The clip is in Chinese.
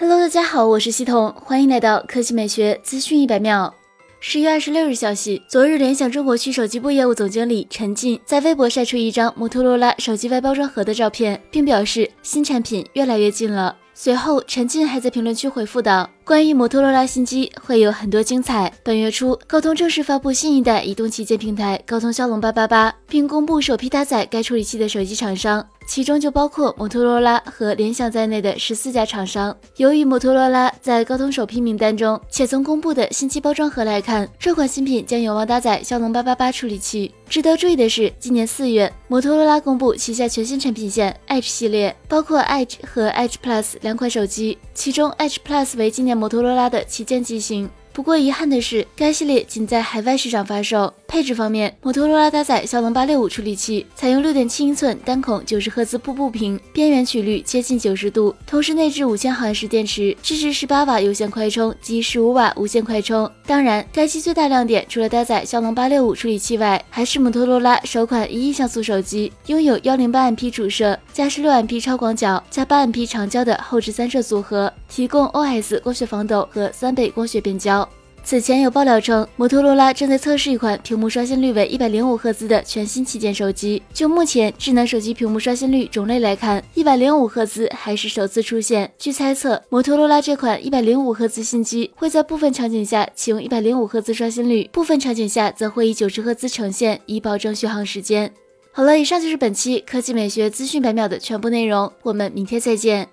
Hello，大家好，我是系统，欢迎来到科技美学资讯一百秒。十月二十六日消息，昨日联想中国区手机部业务总经理陈进在微博晒出一张摩托罗拉手机外包装盒的照片，并表示新产品越来越近了。随后，陈进还在评论区回复道：“关于摩托罗拉新机会有很多精彩。本月初，高通正式发布新一代移动旗舰平台高通骁龙八八八，并公布首批搭载该处理器的手机厂商。”其中就包括摩托罗拉和联想在内的十四家厂商。由于摩托罗拉在高通首批名单中，且从公布的新机包装盒来看，这款新品将有望搭载骁龙八八八处理器。值得注意的是，今年四月，摩托罗拉公布旗下全新产品线 Edge 系列，包括 Edge 和 Edge Plus 两款手机，其中 Edge Plus 为今年摩托罗拉的旗舰机型。不过遗憾的是，该系列仅在海外市场发售。配置方面，摩托罗拉搭载骁龙八六五处理器，采用六点七英寸单孔九十赫兹瀑布屏，边缘曲率接近九十度，同时内置五千毫安时电池，支持十八瓦有线快充及十五瓦无线快充。当然，该机最大亮点除了搭载骁龙八六五处理器外，还是摩托罗拉首款一亿像素手机，拥有幺零八 MP 主摄加十六 MP 超广角加八 MP 长焦的后置三摄组合，提供 OS 光学防抖和三倍光学变焦。此前有爆料称，摩托罗拉正在测试一款屏幕刷新率为一百零五赫兹的全新旗舰手机。就目前智能手机屏幕刷新率种类来看，一百零五赫兹还是首次出现。据猜测，摩托罗拉这款一百零五赫兹新机会在部分场景下启用一百零五赫兹刷新率，部分场景下则会以九十赫兹呈现，以保证续航时间。好了，以上就是本期科技美学资讯百秒的全部内容，我们明天再见。